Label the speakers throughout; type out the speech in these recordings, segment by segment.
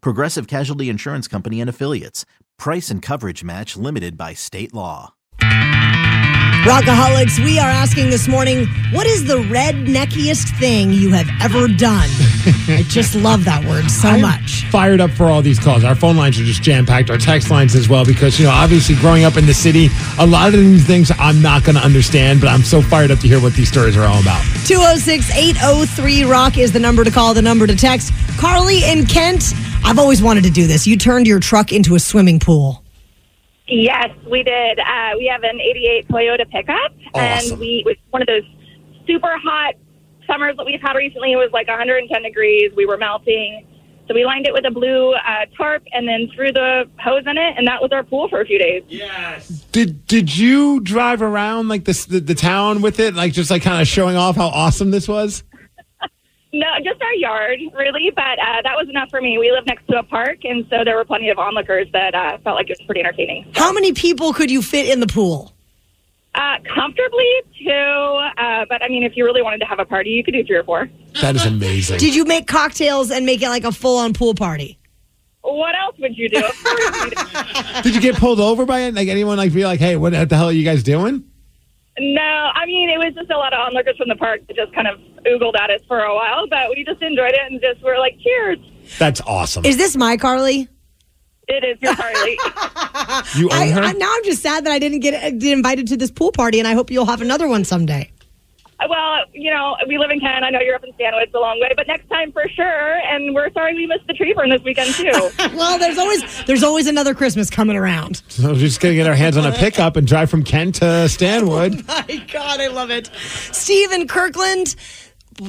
Speaker 1: Progressive Casualty Insurance Company and Affiliates. Price and coverage match limited by state law.
Speaker 2: Rockaholics, we are asking this morning, what is the redneckiest thing you have ever done? I just love that word so
Speaker 3: I'm
Speaker 2: much.
Speaker 3: Fired up for all these calls. Our phone lines are just jam packed. Our text lines as well, because you know, obviously, growing up in the city, a lot of these things I'm not going to understand. But I'm so fired up to hear what these stories are all about.
Speaker 2: 206 803 Rock is the number to call, the number to text. Carly in Kent, I've always wanted to do this. You turned your truck into a swimming pool.
Speaker 4: Yes, we did. Uh, we have an 88 Toyota pickup,
Speaker 3: Awesome.
Speaker 4: and we it was one of those super hot summers that we've had recently. It was like 110 degrees. We were melting. So we lined it with a blue uh, tarp and then threw the hose in it, and that was our pool for a few days. Yes.
Speaker 3: Did Did you drive around like this the, the town with it, like just like kind of showing off how awesome this was?
Speaker 4: No, just our yard, really, but uh, that was enough for me. We live next to a park, and so there were plenty of onlookers that uh, felt like it was pretty entertaining.
Speaker 2: How many people could you fit in the pool?
Speaker 4: Uh, comfortably, two, uh, but I mean, if you really wanted to have a party, you could do three or four.
Speaker 3: That is amazing.
Speaker 2: Did you make cocktails and make it like a full on pool party?
Speaker 4: What else would you do? Of course you did.
Speaker 3: Did you get pulled over by it? Like anyone like be like, hey, what the hell are you guys doing?
Speaker 4: No, I mean it was just a lot of onlookers from the park that just kind of oogled at us for a while, but we just enjoyed it and just were like, "Cheers!"
Speaker 3: That's awesome.
Speaker 2: Is this my Carly?
Speaker 4: It is your Carly.
Speaker 3: you own
Speaker 2: I,
Speaker 3: her?
Speaker 2: I, now I'm just sad that I didn't get, get invited to this pool party, and I hope you'll have another one someday.
Speaker 4: Well, you know, we live in Canada. I know you're up in Stanwood. It's a long way, but next time for sure. And we're sorry we missed the tree burn this weekend too.
Speaker 2: Well, there's always there's always another Christmas coming around.
Speaker 3: so we're just gonna get our hands on a pickup and drive from Kent to Stanwood.
Speaker 2: My God, I love it. Steve in Kirkland.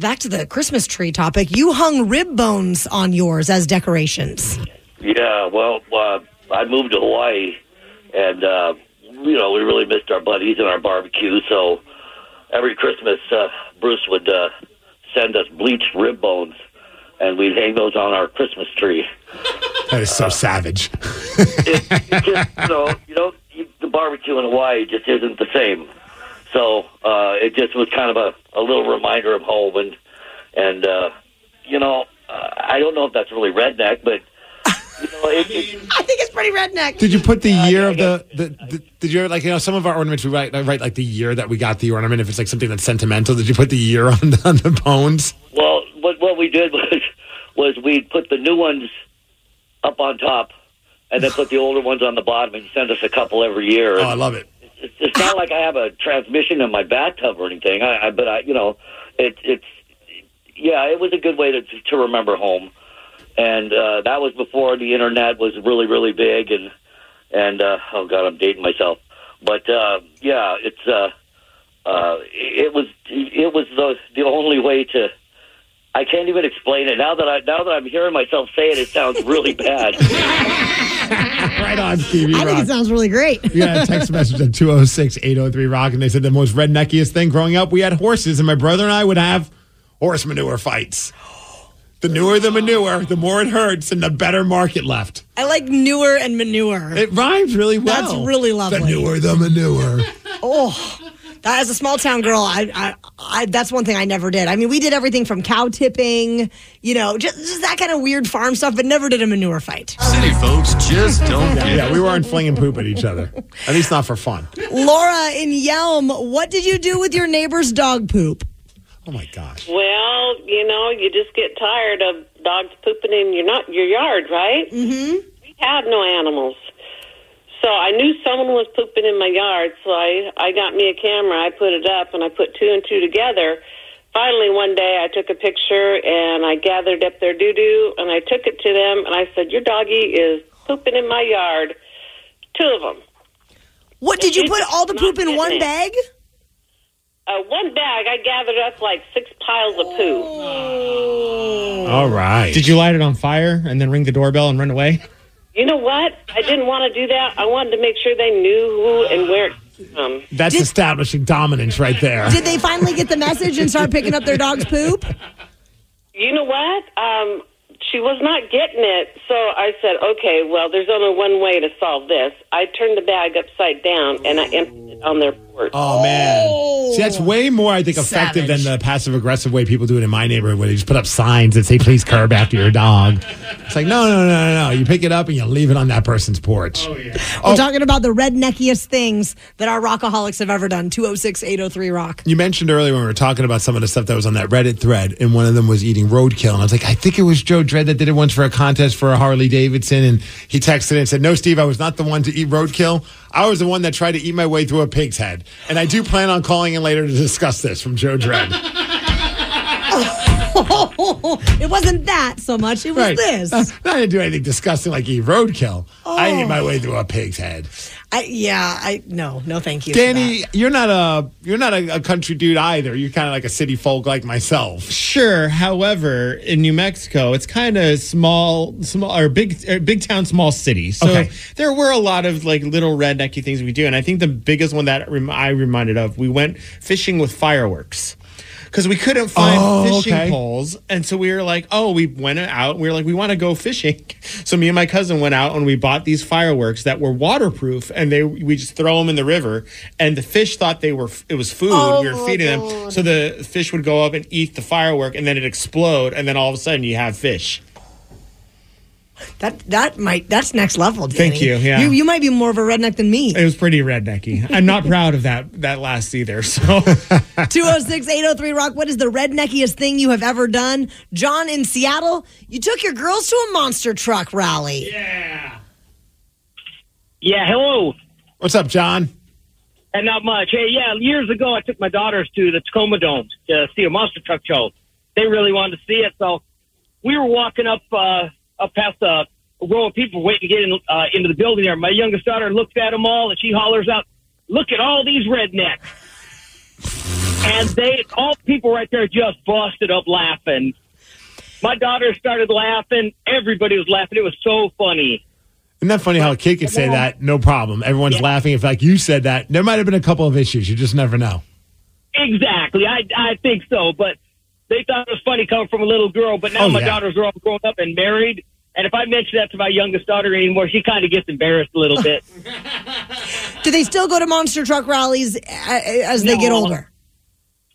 Speaker 2: Back to the Christmas tree topic. You hung rib bones on yours as decorations.
Speaker 5: Yeah, well, uh, I moved to Hawaii, and uh, you know we really missed our buddies and our barbecue. So every Christmas, uh, Bruce would uh, send us bleached rib bones, and we'd hang those on our Christmas tree.
Speaker 3: That is so savage.
Speaker 5: It, it just, you know, you know, the barbecue in Hawaii just isn't the same. So uh, it just was kind of a, a little reminder of home, and and uh, you know, uh, I don't know if that's really redneck, but you know, it, it,
Speaker 2: I think it's pretty redneck.
Speaker 3: Did you put the year of
Speaker 5: yeah,
Speaker 3: the, the, the did you like you know some of our ornaments we write I write like the year that we got the ornament if it's like something that's sentimental did you put the year on the, on the bones
Speaker 5: Well, what what we did was was we put the new ones up on top, and then put the older ones on the bottom, and send us a couple every year.
Speaker 3: oh I love it
Speaker 5: It's, it's not like I have a transmission in my bathtub or anything. I, I but I, you know, it, it's yeah, it was a good way to to remember home, and uh, that was before the internet was really really big, and and uh, oh god, I'm dating myself, but uh, yeah, it's uh, uh, it was it was the the only way to. I can't even explain it now that I now that I'm hearing myself say it. It sounds really bad.
Speaker 3: right on Stevie
Speaker 2: I think it sounds really great.
Speaker 3: yeah text message at 206-803 rock and they said the most redneckiest thing growing up we had horses and my brother and I would have horse manure fights the newer the manure the more it hurts and the better market left
Speaker 2: I like newer and manure.
Speaker 3: it rhymes really well
Speaker 2: That's really lovely.
Speaker 3: the newer the manure
Speaker 2: Oh, that as a small town girl, I, I, I, that's one thing I never did. I mean, we did everything from cow tipping, you know, just, just that kind of weird farm stuff, but never did a manure fight.
Speaker 6: City folks just don't get
Speaker 3: yeah we weren't flinging poop at each other at least not for fun
Speaker 2: Laura in Yelm, what did you do with your neighbor's dog poop?
Speaker 3: Oh my gosh
Speaker 7: Well, you know, you just get tired of dogs pooping in your not your yard, right? Mm-hmm. We had no animals, So I knew someone was pooping in my yard, so I, I got me a camera, I put it up, and I put two and two together. Finally, one day I took a picture and I gathered up their doo doo and I took it to them and I said, Your doggy is pooping in my yard. Two of them.
Speaker 2: What did you put all the poop in
Speaker 7: getting
Speaker 2: one
Speaker 7: it.
Speaker 2: Bag?
Speaker 7: Uh, one bag, I gathered up like six piles of poo.
Speaker 3: All right.
Speaker 8: Did you light it on fire and then ring the doorbell and run away?
Speaker 7: You know what? I didn't want to do that. I wanted to make sure they knew who and where it came from.
Speaker 3: That's establishing dominance right there.
Speaker 2: Did they finally get the message and start picking up their dog's poop?
Speaker 7: You know what? Um, she was not getting it, so I said, "Okay, well, there's only one way to solve this." I turned the bag upside down and I emptied it on their porch.
Speaker 3: Oh man! See, that's oh. way more, I think, effective
Speaker 2: Savage.
Speaker 3: than the passive aggressive way people do it in my neighborhood, where they just put up signs that say "Please curb after your dog." It's like, no, no, no, no, no. You pick it up and you leave it on that person's porch. Oh yeah.
Speaker 2: We're oh. talking about the redneckiest things that our rockaholics have ever done. 206 803 Rock.
Speaker 3: You mentioned earlier when we were talking about some of the stuff that was on that Reddit thread, and one of them was eating roadkill. And I was like, I think it was Joe Dredd that did it once for a contest for a Harley Davidson. And he texted and said, No, Steve, I was not the one to eat roadkill. I was the one that tried to eat my way through a pig's head. And I do plan on calling in later to discuss this from Joe Dredd.
Speaker 2: it wasn't that so much. It was this.
Speaker 3: Uh, I didn't do anything disgusting like eat roadkill. I ate
Speaker 2: Oh.
Speaker 3: my way through a pig's head.
Speaker 2: I, yeah, I no, no, thank you.
Speaker 3: Danny, you're not a you're not a, a country dude either. You're kind of like a city folk like myself.
Speaker 8: Sure. However, in New Mexico, it's kind of small, small or big, or big town, small city. So
Speaker 3: Okay.
Speaker 8: there were a lot of like little rednecky things we do, and I think the biggest one that rem- I reminded of, we went fishing with fireworks. Because we couldn't find
Speaker 3: Oh,
Speaker 8: fishing
Speaker 3: okay.
Speaker 8: poles, and so we were like, "Oh, we went out. We were like, we want to go fishing." So me and my cousin went out and we bought these fireworks that were waterproof, and they we just throw them in the river, and the fish thought they were it was food. we were oh feeding them, so the fish would go up and eat the firework, and then it explode, and then all of a sudden you have fish.
Speaker 2: That that might that's next level. Danny.
Speaker 8: Thank you, yeah.
Speaker 2: you you might be more of a redneck than me.
Speaker 8: It was pretty rednecky. I'm not proud of that that last either. So
Speaker 2: 206 803 Rock. What is the redneckiest thing you have ever done? John in Seattle, you took your girls to a monster truck rally.
Speaker 8: yeah.
Speaker 9: Yeah, hello.
Speaker 3: What's up, John?
Speaker 9: And not much. Hey, yeah, years ago I took my daughters to the Tacoma Dome to see a monster truck show. They really wanted to see it, so we were walking up uh, up past a row of people waiting to get in, uh, into the building there. My youngest daughter looks at them all and she hollers out, "Look at all these rednecks!" And they, all the people right there, just busted up laughing. My daughter started laughing. Everybody was laughing. It was so funny.
Speaker 3: Isn't that funny how a kid could say that? No problem. Everyone's laughing. In fact, you said that, there might have been a couple of issues. You just never know.
Speaker 9: Exactly. I I think so, but they thought it was funny coming from a little girl. But now
Speaker 3: Oh,
Speaker 9: my
Speaker 3: yeah.
Speaker 9: daughters are all grown up and married, and if I mention that to my youngest daughter anymore, she kind of gets embarrassed a little bit.
Speaker 2: Do they still go to monster truck rallies uh, as they get older?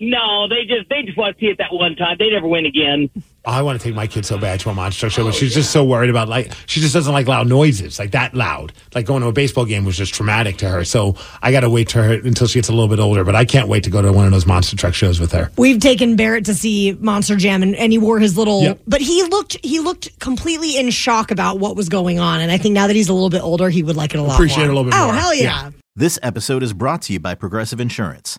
Speaker 9: No, they just they just want to see it that one time. They never win again.
Speaker 3: Oh, I want to take my kid so bad to a monster truck show, but oh, she's just so worried about like she just doesn't like loud noises, like that loud. Like going to a baseball game was just traumatic to her. So I got to wait to her until she gets a little bit older. But I can't wait to go to one of those monster truck shows with her.
Speaker 2: We've taken Barrett to see Monster Jam, and, and he wore his little.
Speaker 3: Yep.
Speaker 2: But he looked he looked completely in shock about what was going on, and I think now that he's a little bit older, he would like it a lot.
Speaker 3: Appreciate
Speaker 2: more.
Speaker 3: it a little bit
Speaker 2: Oh
Speaker 3: more.
Speaker 2: hell yeah.
Speaker 3: Yeah.
Speaker 1: This episode is brought to you by Progressive Insurance.